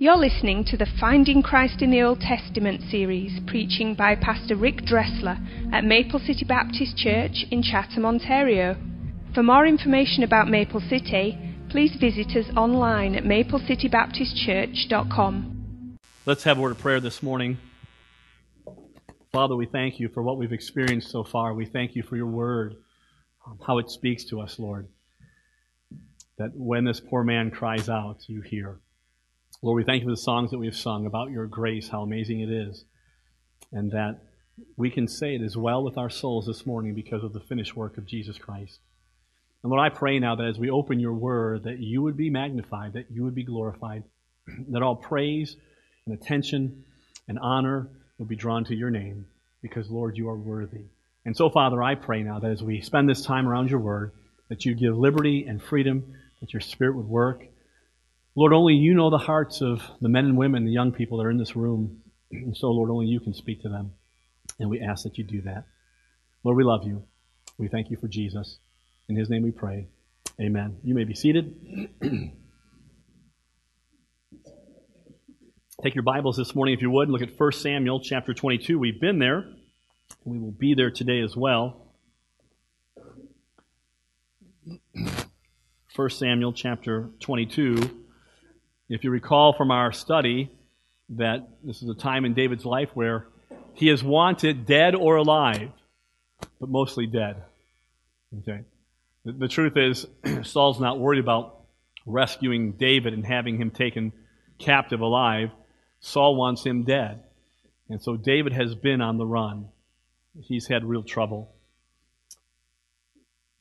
You're listening to the Finding Christ in the Old Testament series, preaching by Pastor Rick Dressler at Maple City Baptist Church in Chatham, Ontario. For more information about Maple City, please visit us online at maplecitybaptistchurch.com. Let's have a word of prayer this morning. Father, we thank you for what we've experienced so far. We thank you for your word, um, how it speaks to us, Lord. That when this poor man cries out, you hear. Lord, we thank you for the songs that we have sung about your grace, how amazing it is, and that we can say it as well with our souls this morning because of the finished work of Jesus Christ. And Lord, I pray now that as we open your word, that you would be magnified, that you would be glorified, that all praise and attention and honor would be drawn to your name, because, Lord, you are worthy. And so, Father, I pray now that as we spend this time around your word, that you give liberty and freedom, that your spirit would work Lord, only you know the hearts of the men and women, the young people that are in this room. And so, Lord, only you can speak to them. And we ask that you do that. Lord, we love you. We thank you for Jesus. In his name we pray. Amen. You may be seated. Take your Bibles this morning, if you would, and look at 1 Samuel chapter 22. We've been there. We will be there today as well. 1 Samuel chapter 22. If you recall from our study that this is a time in David's life where he is wanted dead or alive, but mostly dead. Okay. The, the truth is, Saul's not worried about rescuing David and having him taken captive alive. Saul wants him dead. And so David has been on the run. He's had real trouble.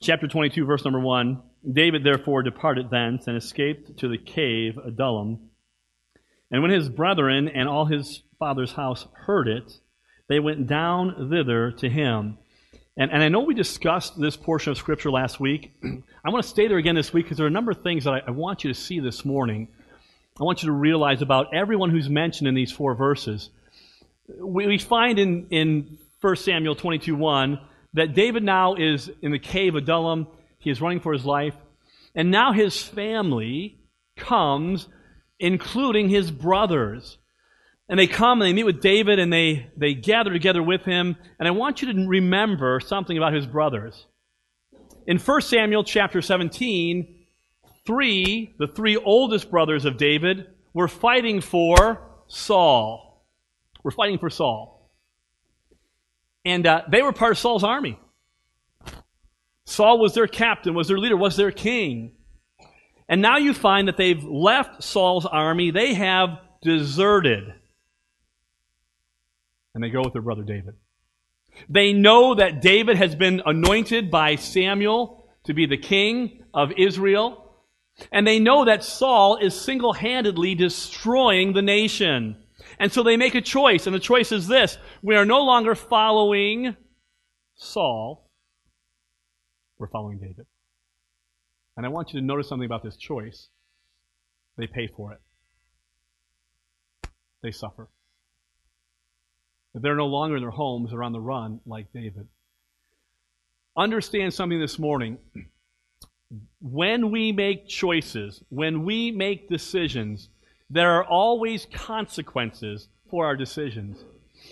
Chapter 22, verse number 1 David therefore departed thence and escaped to the cave Adullam. And when his brethren and all his father's house heard it, they went down thither to him. And, and I know we discussed this portion of Scripture last week. I want to stay there again this week because there are a number of things that I, I want you to see this morning. I want you to realize about everyone who's mentioned in these four verses. We, we find in, in 1 Samuel 22 1 that David now is in the cave of Adullam he is running for his life. And now his family comes, including his brothers. And they come and they meet with David and they, they gather together with him. And I want you to remember something about his brothers. In 1 Samuel chapter 17, three, the three oldest brothers of David, were fighting for Saul. We're fighting for Saul. And uh, they were part of Saul's army. Saul was their captain, was their leader, was their king. And now you find that they've left Saul's army. They have deserted. And they go with their brother David. They know that David has been anointed by Samuel to be the king of Israel. And they know that Saul is single handedly destroying the nation. And so they make a choice, and the choice is this we are no longer following Saul, we're following David. And I want you to notice something about this choice. They pay for it. They suffer. They're no longer in their homes, they're on the run like David. Understand something this morning. When we make choices, when we make decisions, there are always consequences for our decisions.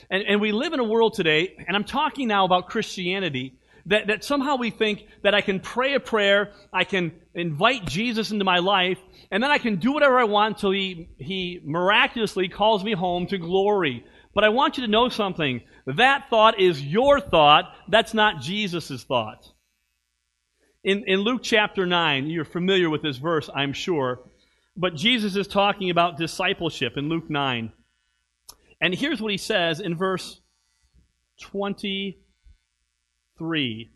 And, and we live in a world today, and I'm talking now about Christianity, that, that somehow we think that I can pray a prayer, I can invite Jesus into my life, and then I can do whatever I want until he, he miraculously calls me home to glory. But I want you to know something. That thought is your thought. That's not Jesus' thought. In, in Luke chapter 9, you're familiar with this verse, I'm sure. But Jesus is talking about discipleship in Luke 9. And here's what he says in verse 20 3.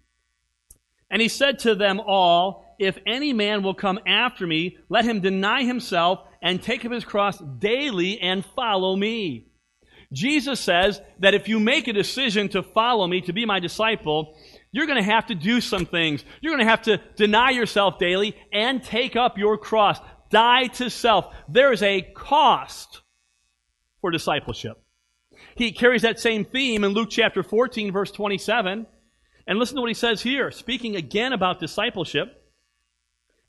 And he said to them all, If any man will come after me, let him deny himself and take up his cross daily and follow me. Jesus says that if you make a decision to follow me, to be my disciple, you're going to have to do some things. You're going to have to deny yourself daily and take up your cross. Die to self. There is a cost for discipleship. He carries that same theme in Luke chapter 14, verse 27. And listen to what he says here, speaking again about discipleship.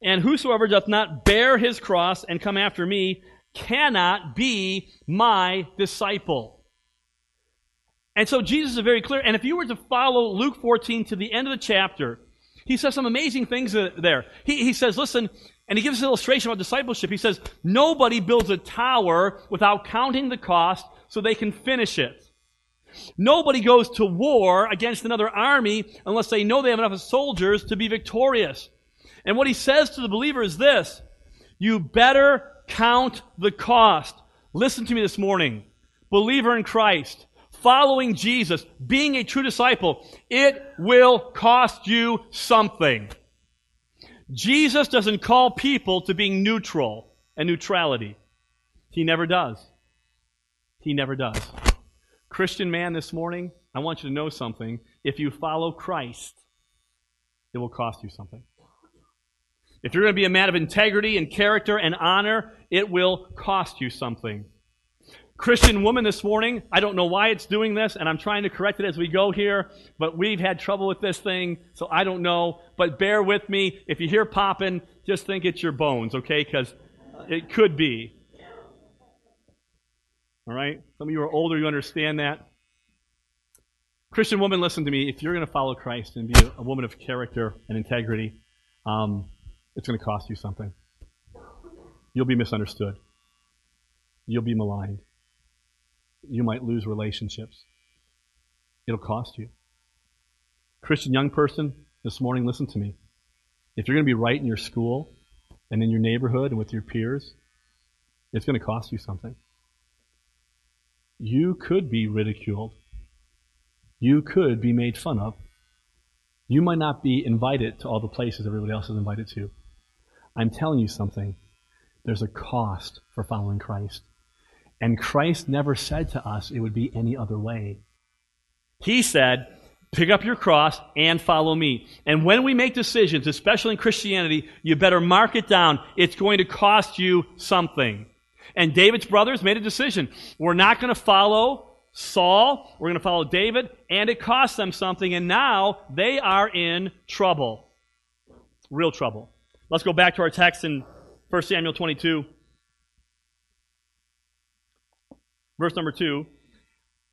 And whosoever doth not bear his cross and come after me cannot be my disciple. And so Jesus is very clear. And if you were to follow Luke 14 to the end of the chapter, he says some amazing things uh, there. He, he says, listen, and he gives an illustration about discipleship. He says, nobody builds a tower without counting the cost so they can finish it. Nobody goes to war against another army unless they know they have enough soldiers to be victorious. And what he says to the believer is this You better count the cost. Listen to me this morning. Believer in Christ, following Jesus, being a true disciple, it will cost you something. Jesus doesn't call people to being neutral and neutrality. He never does. He never does. Christian man this morning, I want you to know something. If you follow Christ, it will cost you something. If you're going to be a man of integrity and character and honor, it will cost you something. Christian woman this morning, I don't know why it's doing this, and I'm trying to correct it as we go here, but we've had trouble with this thing, so I don't know. But bear with me. If you hear popping, just think it's your bones, okay? Because it could be. All right? Some of you are older, you understand that. Christian woman, listen to me. If you're going to follow Christ and be a, woman of character and integrity, um, it's going to cost you something. You'll be misunderstood. You'll be maligned. You might lose relationships. It'll cost you. Christian young person, this morning, listen to me. If you're going to be right in your school and in your neighborhood and with your peers, it's going to cost you something you could be ridiculed. You could be made fun of. You might not be invited to all the places everybody else is invited to. I'm telling you something. There's a cost for following Christ. And Christ never said to us it would be any other way. He said, pick up your cross and follow me. And when we make decisions, especially in Christianity, you better mark it down. It's going to cost you something. And David's brothers made a decision. We're not going to follow Saul. We're going to follow David. And it cost them something. And now they are in trouble. Real trouble. Let's go back to our text in 1 Samuel 22. Verse number 2.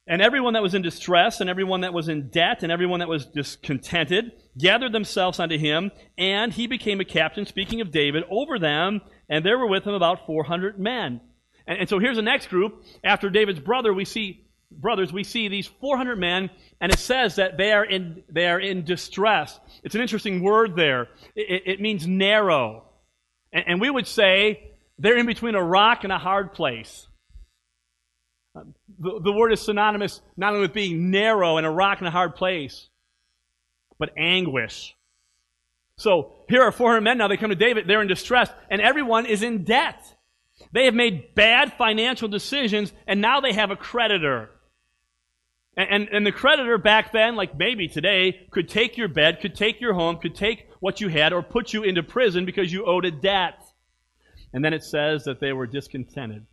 And everyone that was in distress, and everyone that was in debt, and everyone that was discontented, gathered themselves unto him, and he became a captain, speaking of David, over them, and there were with him about 400 men. And, and so here's the next group. After David's brother, we see brothers, we see these 400 men, and it says that they are in, they are in distress. It's an interesting word there. It, it means narrow. And, and, we would say they're in between a rock and a hard place. The, the word is synonymous not only with being narrow and a rock and a hard place, but anguish. So here are 400 men now. They come to David. They're in distress, and everyone is in debt. They have made bad financial decisions, and now they have a creditor. And, and, and, the creditor back then, like maybe today, could take your bed, could take your home, could take what you had, or put you into prison because you owed a debt. And then it says that they were discontented.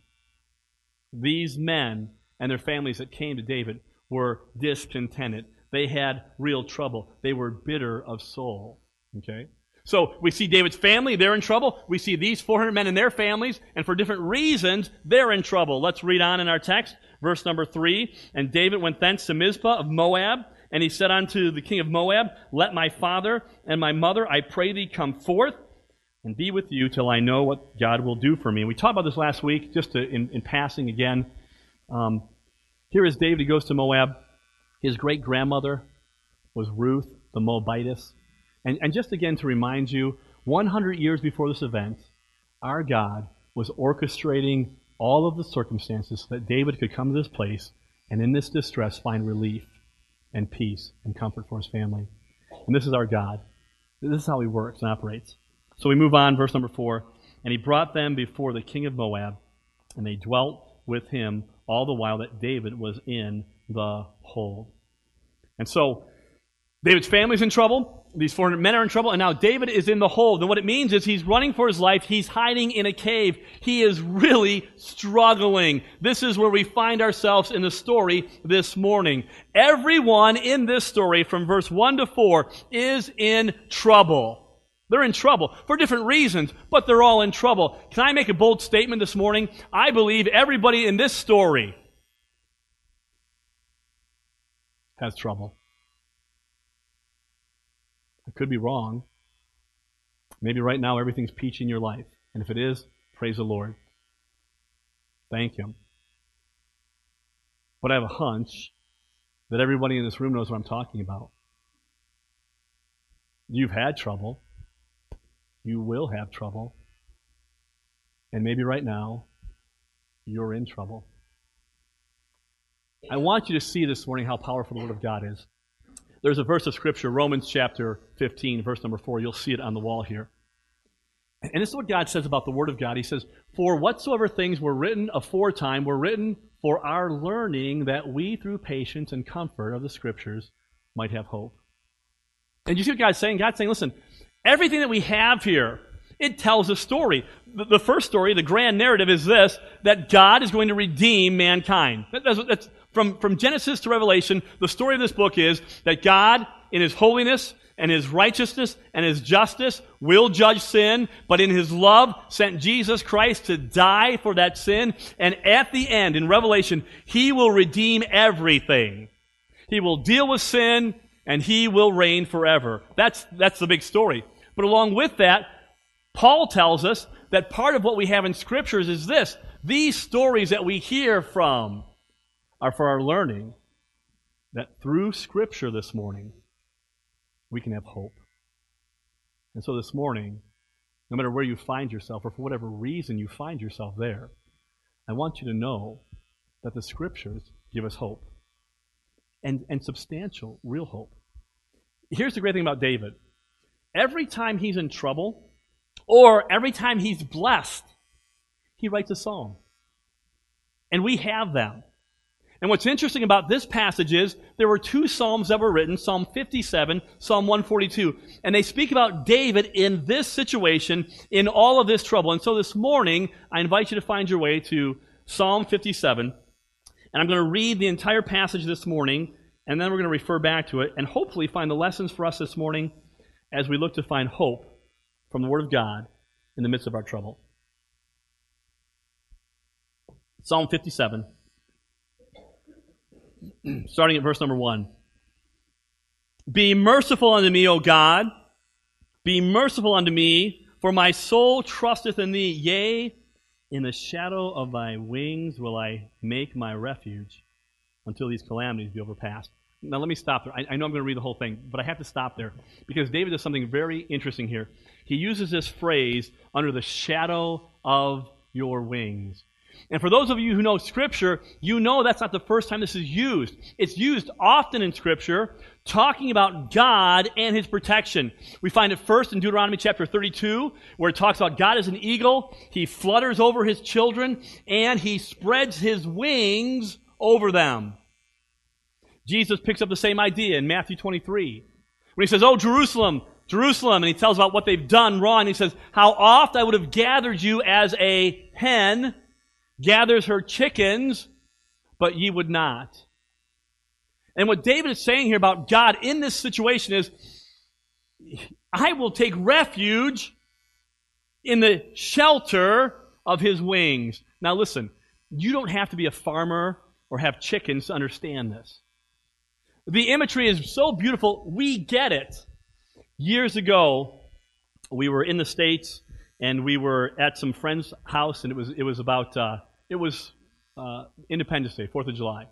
These men and their families that came to David were discontented. They had real trouble. They were bitter of soul. Okay? So we see David's family, they're in trouble. We see these 400 men and their families, and for different reasons, they're in trouble. Let's read on in our text, verse number 3. And David went thence to Mizpah of Moab, and he said unto the king of Moab, Let my father and my mother, I pray thee, come forth and be with you till I know what God will do for me. And we talked about this last week, just to, in, in, passing again. Um, here is David, he goes to Moab. His great grandmother was Ruth the Moabitess. And, and just again to remind you, 100 years before this event, our God was orchestrating all of the circumstances so that David could come to this place and in this distress find relief and peace and comfort for his family. And this is our God. This is how he works and operates. So we move on, verse number four. And he brought them before the king of Moab, and they dwelt with him all the while that David was in the hold. And so David's family's in trouble. These 400 men are in trouble, and now David is in the hole. And what it means is he's running for his life. He's hiding in a cave. He is really struggling. This is where we find ourselves in the story this morning. Everyone in this story, from verse 1 to 4, is in trouble. They're in trouble for different reasons, but they're all in trouble. Can I make a bold statement this morning? I believe everybody in this story has trouble. Could be wrong. Maybe right now everything's peachy in your life. And if it is, praise the Lord. Thank Him. But I have a hunch that everybody in this room knows what I'm talking about. You've had trouble. You will have trouble. And maybe right now, you're in trouble. I want you to see this morning how powerful the Word of God is. There's a verse of Scripture, Romans chapter 15, verse number 4. You'll see it on the wall here. And this is what God says about the Word of God. He says, For whatsoever things were written aforetime were written for our learning, that we through patience and comfort of the Scriptures might have hope. And you see what God's saying? God's saying, listen, everything that we have here, it tells a story. The first story, the grand narrative, is this that God is going to redeem mankind. That's, that's, from, from Genesis to Revelation, the story of this book is that God, in His holiness and His righteousness and His justice, will judge sin, but in His love sent Jesus Christ to die for that sin. And at the end, in Revelation, He will redeem everything. He will deal with sin and He will reign forever. That's, that's the big story. But along with that, Paul tells us that part of what we have in scriptures is this. These stories that we hear from, are for our learning that through Scripture this morning, we can have hope. And so this morning, no matter where you find yourself or for whatever reason you find yourself there, I want you to know that the Scriptures give us hope and, and substantial, real hope. Here's the great thing about David every time he's in trouble or every time he's blessed, he writes a psalm. And we have them. And what's interesting about this passage is there were two Psalms that were written, Psalm 57, Psalm 142. And they speak about David in this situation, in all of this trouble. And so this morning, I invite you to find your way to Psalm 57. And I'm going to read the entire passage this morning, and then we're going to refer back to it, and hopefully find the lessons for us this morning as we look to find hope from the Word of God in the midst of our trouble. Psalm 57. starting at verse number one. Be merciful unto me, O God. Be merciful unto me, for my soul trusteth in thee. Yea, in the shadow of thy wings will I make my refuge until these calamities be overpassed. Now, let me stop there. I, I know I'm going to read the whole thing, but I have to stop there because David does something very interesting here. He uses this phrase, under the shadow of your wings. And for those of you who know Scripture, you know that's not the first time this is used. It's used often in Scripture, talking about God and His protection. We find it first in Deuteronomy chapter 32, where it talks about God as an eagle. He flutters over His children, and He spreads His wings over them. Jesus picks up the same idea in Matthew 23, when He says, Oh, Jerusalem, Jerusalem, and He tells about what they've done wrong. He says, How oft I would have gathered you as a hen gathers her chickens, but ye would not. And what David is saying here about God in this situation is, I will take refuge in the shelter of his wings. Now listen, you don't have to be a farmer or have chickens to understand this. The imagery is so beautiful, we get it. Years ago, we were in the States and we were at some friend's house, and it was it was about uh, it was uh, Independence Day, Fourth of July,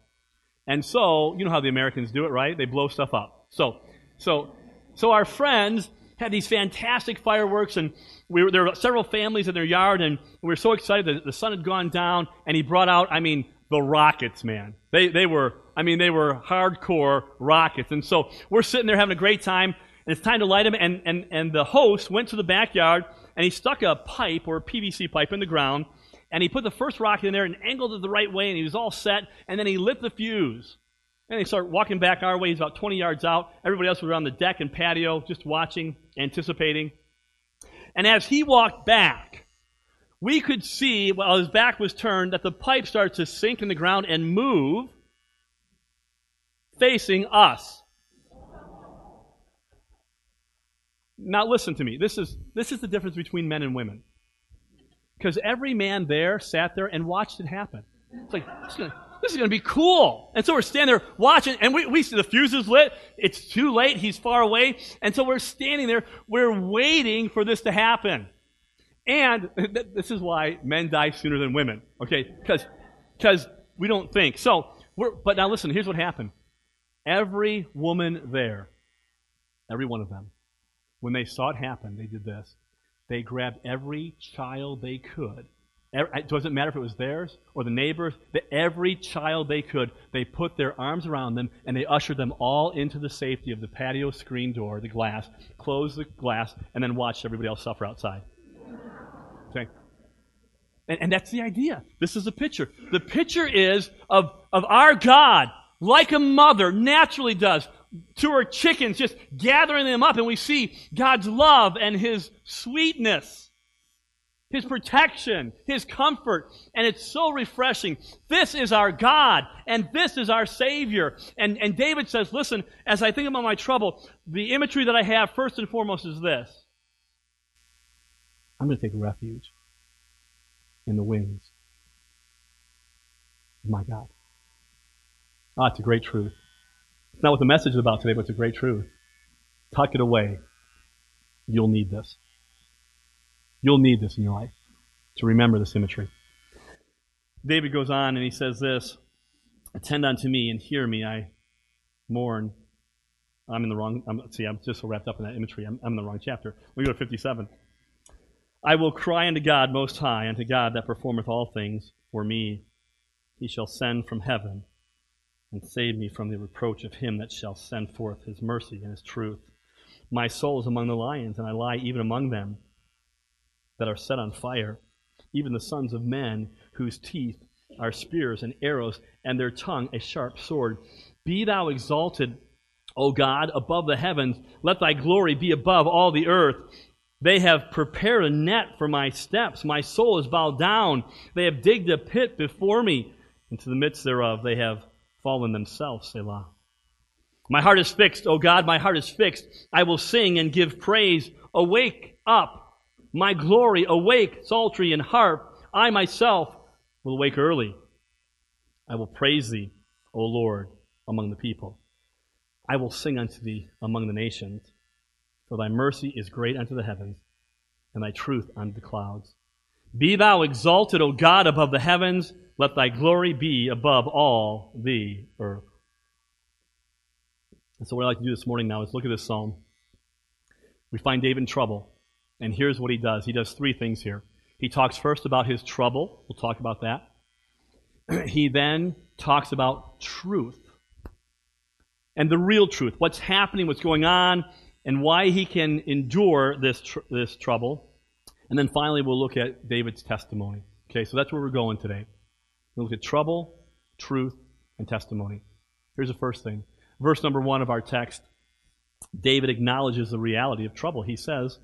and so you know how the Americans do it, right? They blow stuff up. So so so our friends had these fantastic fireworks, and we were, there were several families in their yard, and we were so excited that the sun had gone down, and he brought out, I mean, the rockets, man. They they were, I mean, they were hardcore rockets, and so we're sitting there having a great time, and it's time to light them, and and and the host went to the backyard and he stuck a pipe or a PVC pipe in the ground, and he put the first rocket in there and angled it the right way, and he was all set, and then he lit the fuse. And he started walking back our way. He's about 20 yards out. Everybody else was on the deck and patio, just watching, anticipating. And as he walked back, we could see, while his back was turned, that the pipe started to sink in the ground and move, facing us. Now listen to me. This is this is the difference between men and women. Because every man there sat there and watched it happen. It's like this is, gonna, this is gonna be cool. And so we're standing there watching, and we, we see the fuse is lit. It's too late. He's far away, and so we're standing there. We're waiting for this to happen. And this is why men die sooner than women. Okay, because because we don't think. So, we're, but now listen. Here's what happened. Every woman there, every one of them, when they saw it happen, they did this. They grabbed every child they could. It doesn't matter if it was theirs or the neighbors. But every child they could, they put their arms around them and they ushered them all into the safety of the patio screen door, the glass, closed the glass, and then watched everybody else suffer outside. Okay? And, and that's the idea. This is the picture. The picture is of, of our God, like a mother naturally does, to her chickens, just gathering them up, and we see God's love and His sweetness, His protection, His comfort, and it's so refreshing. This is our God, and this is our Savior. And, and David says, listen, as I think about my trouble, the imagery that I have first and foremost is this. I'm going to take refuge in the wings of my God. Ah, it's a great truth. It's not what the message is about today, but it's a great truth. Tuck it away. You'll need this. You'll need this in your life to remember this imagery. David goes on and he says this Attend unto me and hear me. I mourn. I'm in the wrong. I'm, see, I'm just so wrapped up in that imagery. I'm, I'm in the wrong chapter. We go to 57. I will cry unto God most high, unto God that performeth all things for me. He shall send from heaven and save me from the reproach of him that shall send forth his mercy and his truth. My soul is among the lions, and I lie even among them that are set on fire, even the sons of men whose teeth are spears and arrows, and their tongue a sharp sword. Be thou exalted, O God, above the heavens. Let thy glory be above all the earth. They have prepared a net for my steps. My soul is bowed down. They have digged a pit before me. Into the midst thereof they have fallen themselves, Selah. My heart is fixed, O God, my heart is fixed. I will sing and give praise. Awake up, my glory, awake, psaltery and harp. I myself will wake early. I will praise thee, O Lord, among the people. I will sing unto thee among the nations. For thy mercy is great unto the heavens, and thy truth unto the clouds. Be thou exalted, O God, above the heavens. Let thy glory be above all the earth. And so, what I'd like to do this morning now is look at this psalm. We find David in trouble, and here's what he does. He does three things here. He talks first about his trouble. We'll talk about that. he then talks about truth and the real truth what's happening, what's going on, and why he can endure this, tr- this trouble. And then finally, we'll look at David's testimony. Okay, so that's where we're going today. We'll look at trouble, truth, and testimony. Here's the first thing. Verse number one of our text David acknowledges the reality of trouble. He says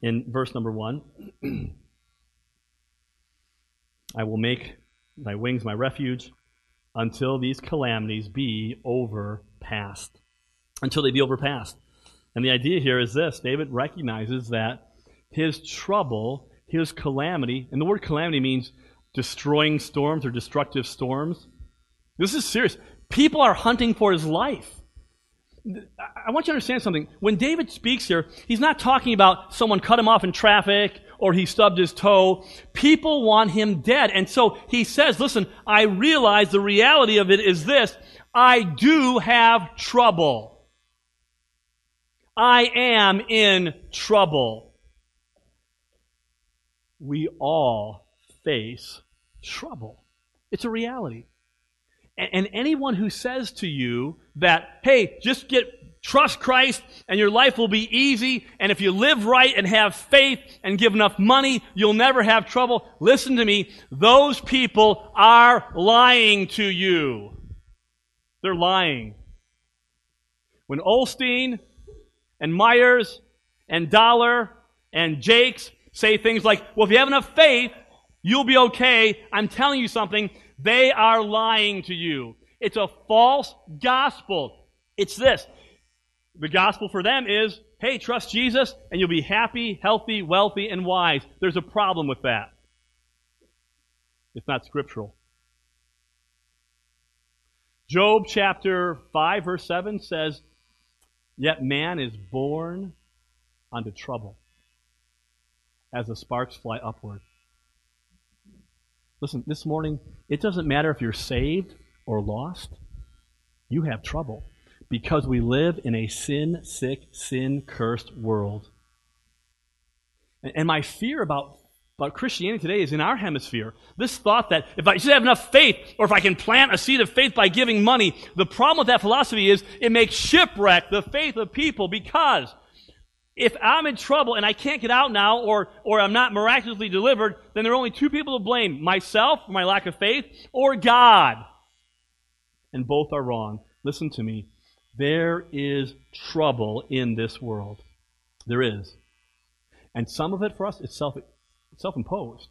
in verse number one, I will make thy wings my refuge until these calamities be overpassed. Until they be overpassed. And the idea here is this David recognizes that his trouble, his calamity, and the word calamity means destroying storms or destructive storms. This is serious. People are hunting for his life. I want you to understand something. When David speaks here, he's not talking about someone cut him off in traffic or he stubbed his toe. People want him dead. And so he says, listen, I realize the reality of it is this. I do have trouble. I am in trouble. We all face trouble. It's a reality. And, anyone who says to you that, hey, just get trust Christ and your life will be easy, and if you live right and have faith and give enough money, you'll never have trouble. Listen to me. Those people are lying to you. They're lying. When Osteen and Myers and Dollar and Jakes say things like, well, if you have enough faith, you'll be okay. I'm telling you something. They are lying to you. It's a false gospel. It's this. The gospel for them is, hey, trust Jesus and you'll be happy, healthy, wealthy, and wise. There's a problem with that. It's not scriptural. Job chapter 5, verse 7 says, Yet man is born unto trouble as the sparks fly upward. Listen, this morning, it doesn't matter if you're saved or lost, you have trouble because we live in a sin sick, sin cursed world. And my fear about, about Christianity today is in our hemisphere. This thought that if I just have enough faith, or if I can plant a seed of faith by giving money, the problem with that philosophy is it makes shipwreck the faith of people because if I'm in trouble and I can't get out now, or, or I'm not miraculously delivered, then there are only two people to blame myself for my lack of faith, or God. And both are wrong. Listen to me. There is trouble in this world. There is. And some of it for us is self, self-imposed.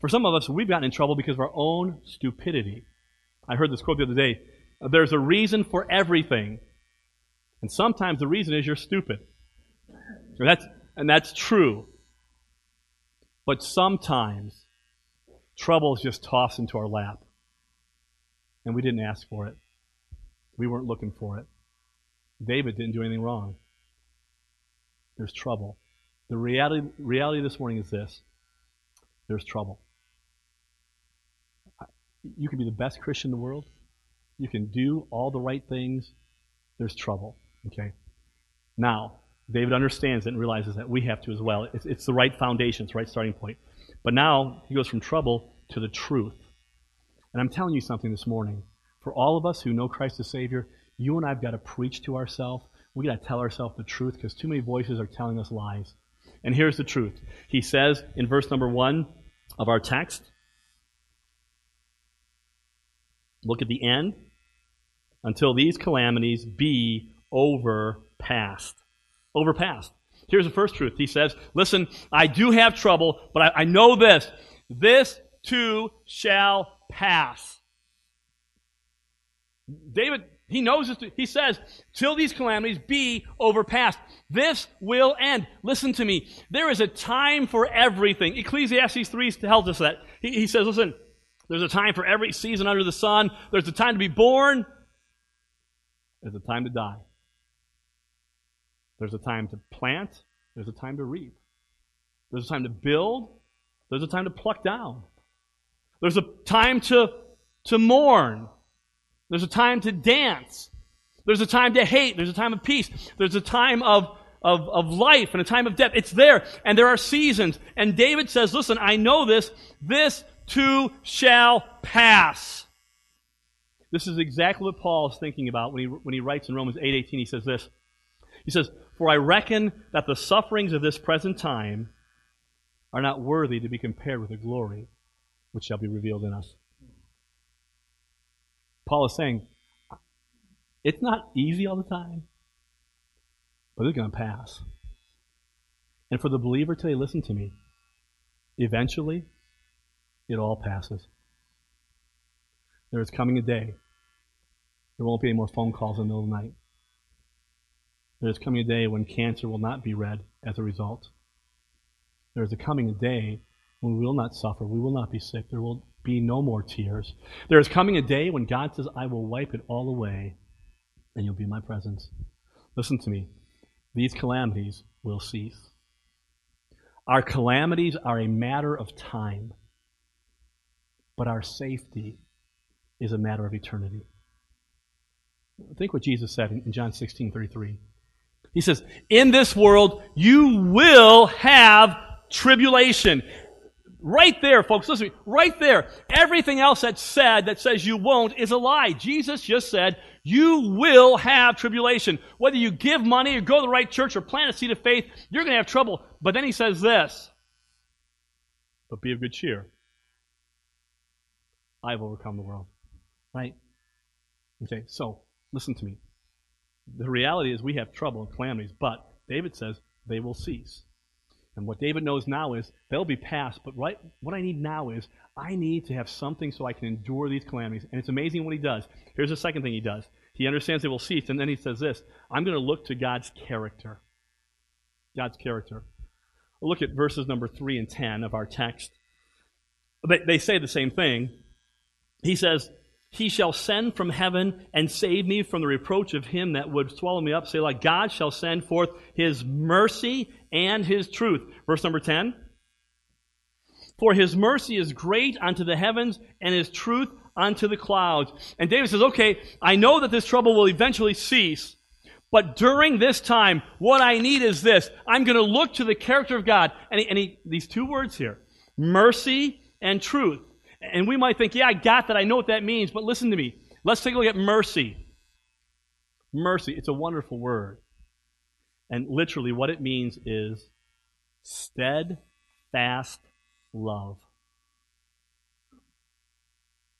For some of us, we've gotten in trouble because of our own stupidity. I heard this quote the other day. There's a reason for everything. And sometimes the reason is you're stupid. And that's, and that's true. But sometimes trouble is just tossed into our lap. And we didn't ask for it. We weren't looking for it. David didn't do anything wrong. There's trouble. The reality, reality this morning is this there's trouble. You can be the best Christian in the world. You can do all the right things. There's trouble. Okay? Now, David understands it and realizes that we have to as well. It's, it's the right foundation, it's the right starting point. But now he goes from trouble to the truth. And I'm telling you something this morning. For all of us who know Christ as Savior, you and I have got to preach to ourselves. We got to tell ourselves the truth because too many voices are telling us lies. And here's the truth. He says in verse number one of our text, look at the end, until these calamities be overpassed. Overpassed. Here's the first truth. He says, Listen, I do have trouble, but I, I know this. This too shall pass. David, he knows this. He says, till these calamities be overpassed. This will end. Listen to me. There is a time for everything. Ecclesiastes 3 tells us that. He, he says, listen, there's a time for every season under the sun. There's a time to be born. There's a time to die. There's a time to plant. There's a time to reap. There's a time to build. There's a time to pluck down. There's a time to, to mourn. There's a time to dance. There's a time to hate. There's a time of peace. There's a time of, of, of life and a time of death. It's there. And there are seasons. And David says, listen, I know this. This too shall pass. This is exactly what Paul is thinking about when he, when he writes in Romans 8.18. He says this. He says, For I reckon that the sufferings of this present time are not worthy to be compared with the glory which shall be revealed in us. Paul is saying, it's not easy all the time, but it's going to pass. And for the believer today, listen to me. Eventually, it all passes. There is coming a day. There won't be any more phone calls in the middle of the night. There is coming a day when cancer will not be read as a result. There is a coming day when we will not suffer, we will not be sick, there will be no more tears. There is coming a day when God says, I will wipe it all away, and you'll be in my presence. Listen to me. These calamities will cease. Our calamities are a matter of time, but our safety is a matter of eternity. Think what Jesus said in John 16 33. He says, In this world, you will have tribulation. Right there, folks, listen right there. Everything else that's said that says you won't is a lie. Jesus just said, you will have tribulation. Whether you give money or go to the right church or plant a seed of faith, you're going to have trouble. But then he says this, but be of good cheer. I've overcome the world. Right? Okay, so listen to me. The reality is we have trouble and calamities, but David says they will cease. And what David knows now is they'll be past, but right, what I need now is I need to have something so I can endure these calamities. And it's amazing what he does. Here's the second thing he does. He understands they will cease, and then he says this I'm going to look to God's character. God's character. look at verses number 3 and 10 of our text. They, they say the same thing. He says, He shall send from heaven and save me from the reproach of him that would swallow me up. Say, like God shall send forth his mercy and his truth. Verse number 10. For his mercy is great unto the heavens, and his truth unto the clouds. And David says, okay, I know that this trouble will eventually cease, but during this time, what I need is this. I'm going to look to the character of God. And, he, and he, these two words here mercy and truth. And we might think, yeah, I got that. I know what that means. But listen to me. Let's take a look at mercy. Mercy, it's a wonderful word. And literally, what it means is steadfast love.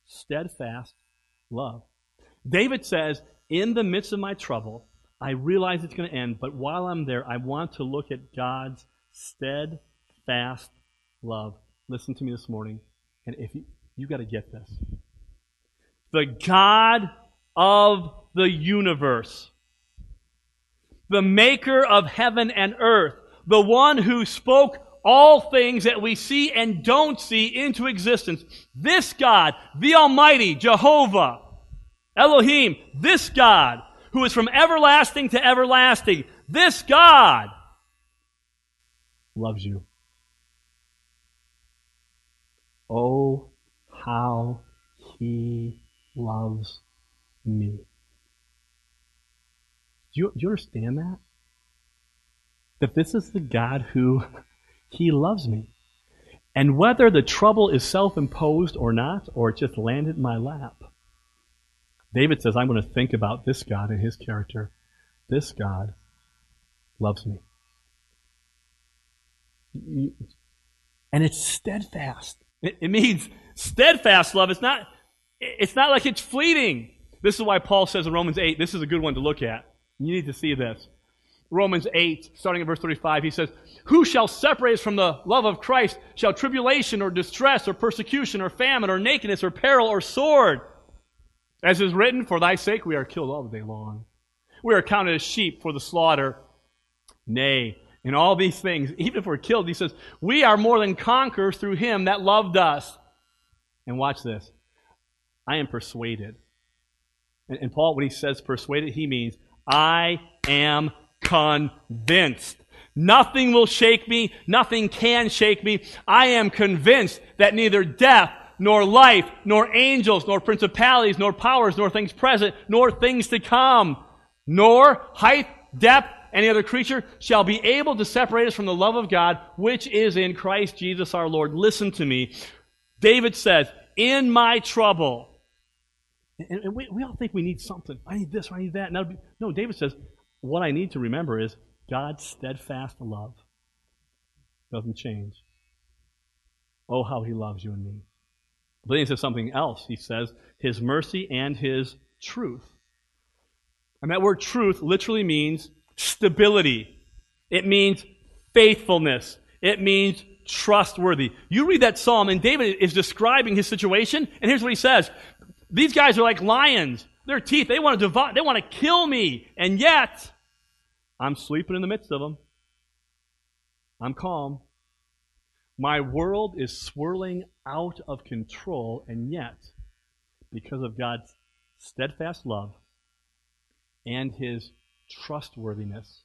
Steadfast love. David says, In the midst of my trouble, I realize it's going to end, but while I'm there, I want to look at God's steadfast love. Listen to me this morning, and if you, you got to get this. The God of the universe, the maker of heaven and earth, the one who spoke all things that we see and don't see into existence. This God, the Almighty, Jehovah, Elohim, this God, who is from everlasting to everlasting, this God loves you. Oh, how he loves me. Do you, do you understand that? That this is the God who he loves me. And whether the trouble is self imposed or not, or it just landed in my lap, David says, I'm going to think about this God and his character. This God loves me. And it's steadfast. It means steadfast love. It's not, it's not like it's fleeting. This is why Paul says in Romans 8, this is a good one to look at. You need to see this. Romans 8, starting at verse 35, he says, Who shall separate us from the love of Christ? Shall tribulation or distress or persecution or famine or nakedness or peril or sword? As is written, For thy sake we are killed all the day long. We are counted as sheep for the slaughter. Nay, in all these things, even if we're killed, he says, We are more than conquerors through him that loved us. And watch this. I am persuaded. And, and Paul, when he says persuaded, he means, I am convinced. Nothing will shake me. Nothing can shake me. I am convinced that neither death, nor life, nor angels, nor principalities, nor powers, nor things present, nor things to come, nor height, depth, any other creature shall be able to separate us from the love of God, which is in Christ Jesus our Lord. Listen to me. David says, In my trouble, and, we, we all think we need something. I need this, or I need that. no, David says, what I need to remember is God's steadfast love doesn't change. Oh, how he loves you and me. But then he says something else. He says, his mercy and his truth. And that word truth literally means stability. It means faithfulness. It means trustworthy. You read that psalm, and David is describing his situation, and here's what he says These guys are like lions. Their teeth, they want to devour, they want to kill me. And yet, I'm sleeping in the midst of them. I'm calm. My world is swirling out of control, and yet, because of God's steadfast love and His trustworthiness,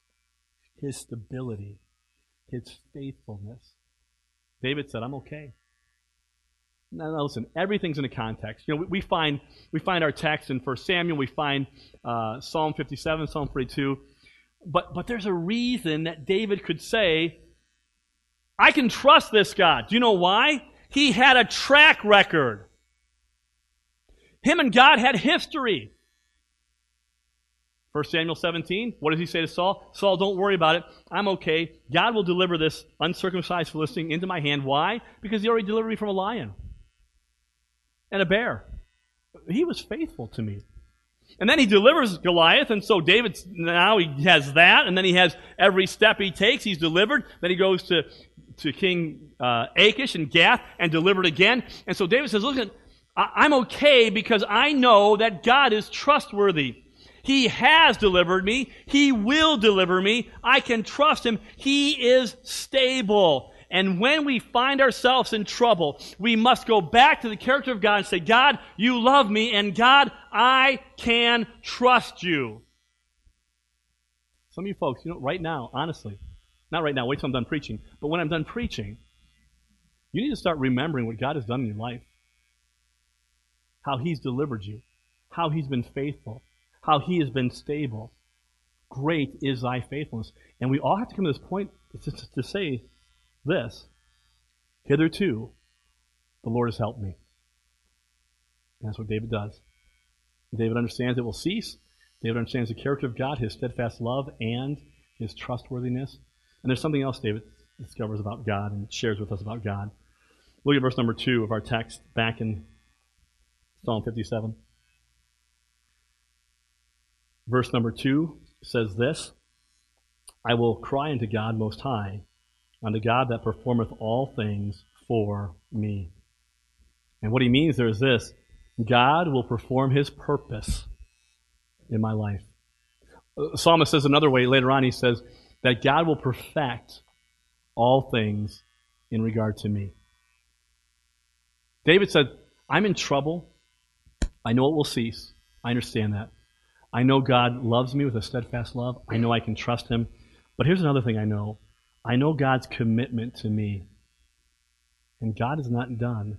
His stability, His faithfulness, David said, I'm okay. Now, now, listen, everything's in a context. You know, we, we, find we find our text in 1 Samuel, we find uh, Psalm 57, Psalm 42. But, but there's a reason that David could say, I can trust this God. Do you know why? He had a track record. Him and God had history. 1 Samuel 17, what does he say to Saul? Saul, don't worry about it. I'm okay. God will deliver this uncircumcised Philistine into my hand. Why? Because he already delivered me from a lion and a bear. He was faithful to me. And then he delivers Goliath, and so David now he has that, and then he has every step he takes, he's delivered. Then he goes to, to King uh, Achish and Gath and delivered again. And so David says, Look, I'm okay because I know that God is trustworthy. He has delivered me. He will deliver me. I can trust Him. He is stable. And when we find ourselves in trouble, we must go back to the character of God and say, God, you love me, and God, I can trust you. Some of you folks, you know, right now, honestly, not right now, wait till I'm done preaching, but when I'm done preaching, you need to start remembering what God has done in your life. How He's delivered you, how He's been faithful, how He has been stable. Great is thy faithfulness. And we all have to come to this point to, say this Hitherto, the Lord has helped me. And that's what David does. David understands it will cease. David understands the character of God, his steadfast love, and his trustworthiness. And there's something else David discovers about God and shares with us about God. Look at verse number two of our text back in Psalm 57. Verse number two says this I will cry unto God Most High, unto God that performeth all things for me. And what he means there is this God will perform his purpose in my life. Psalmist says another way later on, he says that God will perfect all things in regard to me. David said, I'm in trouble. I know it will cease. I understand that. I know God loves me with a steadfast love. I know I can trust Him. But here's another thing I know I know God's commitment to me. And God is not done.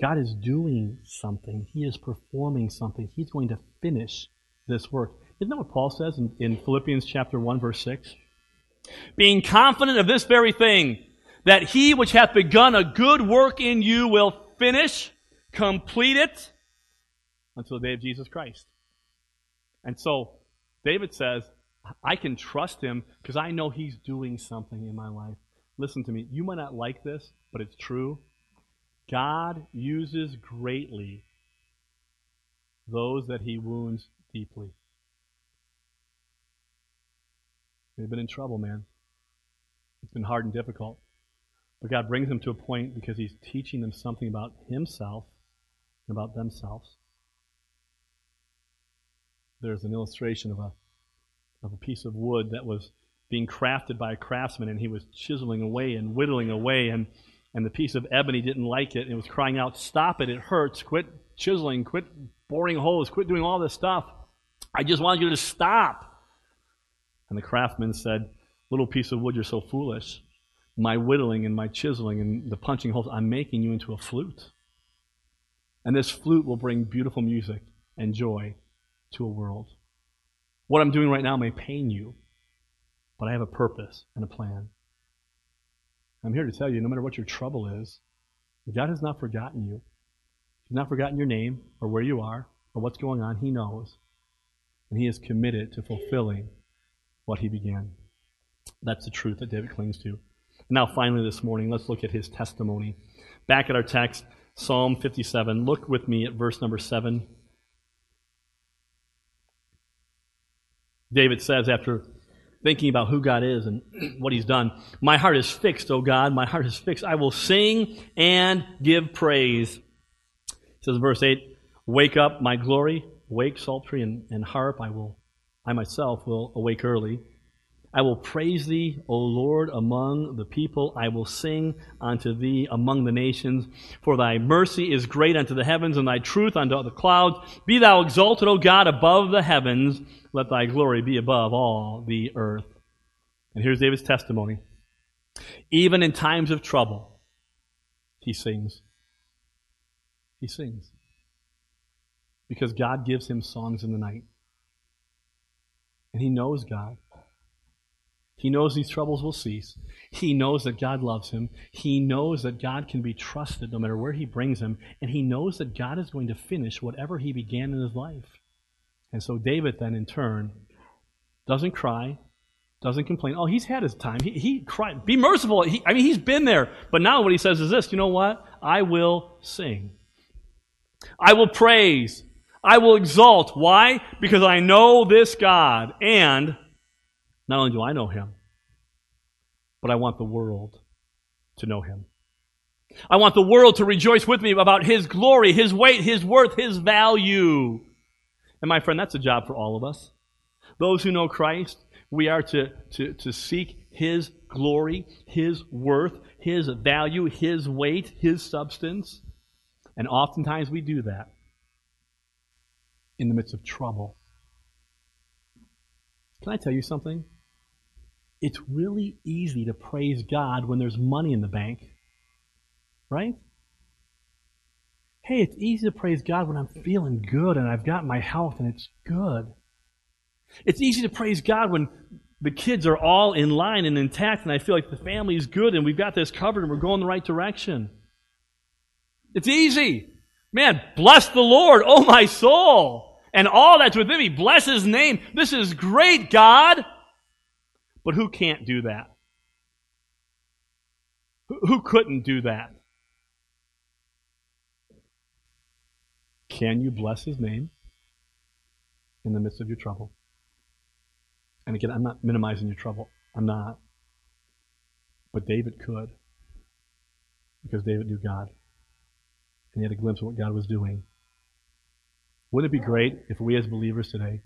God is doing something, He is performing something. He's going to finish this work. Isn't that what Paul says in, in Philippians chapter 1, verse 6? Being confident of this very thing, that he which hath begun a good work in you will finish, complete it until the day of Jesus Christ. And so David says, I can trust him because I know he's doing something in my life. Listen to me. You might not like this, but it's true. God uses greatly those that he wounds deeply. They've been in trouble, man. It's been hard and difficult. But God brings them to a point because He's teaching them something about Himself and about themselves. There's an illustration of a, of a piece of wood that was being crafted by a craftsman, and he was chiseling away and whittling away, and, and the piece of ebony didn't like it, and it was crying out, Stop it, it hurts, quit chiseling, quit boring holes, quit doing all this stuff. I just want you to stop. And the craftsman said, Little piece of wood, you're so foolish my whittling and my chiseling and the punching holes, I'm making you into a flute. And this flute will bring beautiful music and joy to a world. What I'm doing right now may pain you, but I have a purpose and a plan. I'm here to tell you no matter what your trouble is, God has not forgotten you. He's not forgotten your name or where you are or what's going on. He knows. And He is committed to fulfilling what He began. That's the truth that David clings to. Now, finally, this morning, let's look at his testimony. Back at our text, Psalm 57. Look with me at verse number 7. David says, after thinking about who God is and what he's done, My heart is fixed, O God, my heart is fixed. I will sing and give praise. It says, verse 8, Wake up, my glory, wake psaltery and, and harp. I will, I myself will awake early. I will praise thee, O Lord, among the people. I will sing unto thee among the nations. For thy mercy is great unto the heavens, and thy truth unto the clouds. Be thou exalted, O God, above the heavens. Let thy glory be above all the earth. And here's David's testimony. Even in times of trouble, he sings. He sings. Because God gives him songs in the night. And he knows God. He knows these troubles will cease. He knows that God loves him. He knows that God can be trusted no matter where he brings him. And he knows that God is going to finish whatever he began in his life. And so David then, in turn, doesn't cry, doesn't complain. Oh, he's had his time. He, he cried. Be merciful. He, I mean, he's been there. But now what he says is this you know what? I will sing. I will praise. I will exalt. Why? Because I know this God and not only do I know him, but I want the world to know him. I want the world to rejoice with me about his glory, his weight, his worth, his value. And my friend, that's a job for all of us. Those who know Christ, we are to, to, to seek His glory, His worth, His value, His weight, His substance. And oftentimes we do that in the midst of trouble. Can I tell you something? It's really easy to praise God when there's money in the bank. Right? Hey, it's easy to praise God when I'm feeling good and I've got my health and it's good. It's easy to praise God when the kids are all in line and intact and I feel like the family is good and we've got this covered and we're going the right direction. It's easy. Man, bless the Lord, oh my soul, and all that's within me. Bless his name. This is great, God. But who can't do that? Who couldn't do that? Can you bless his name in the midst of your trouble? And again, I'm not minimizing your trouble. I'm not. But David could. Because David knew God. And he had a glimpse of what God was doing. Wouldn't it be great if we as believers today,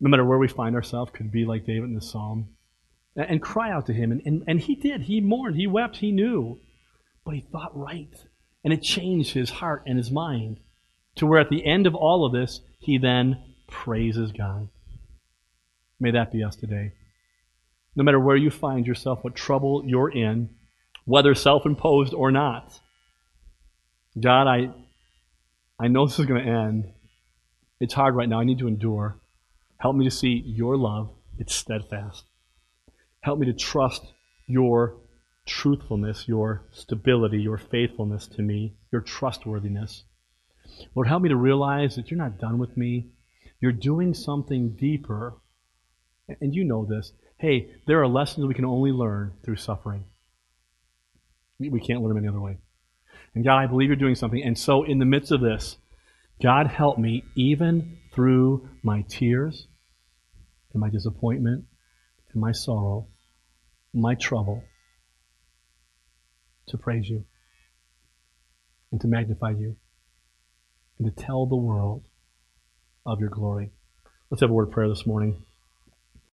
no matter where we find ourselves, could be like David in the psalm and, cry out to him? And, and, and he did. He mourned. He wept. He knew. But he thought right. And it changed his heart and his mind to where at the end of all of this, he then praises God. May that be us today. No matter where you find yourself, what trouble you're in, whether self imposed or not. God, I, I know this is going to end. It's hard right now. I need to endure. Help me to see your love. It's steadfast. Help me to trust your truthfulness, your stability, your faithfulness to me, your trustworthiness. Lord, help me to realize that you're not done with me. You're doing something deeper and you know this. Hey, there are lessons we can only learn through suffering. We can't learn them any other way. And God, I believe you're doing something. And so, in the midst of this, God help me even through my tears and my disappointment and my sorrow, my trouble, to praise you and to magnify you and to tell the world of your glory. Let's have a word of prayer this morning.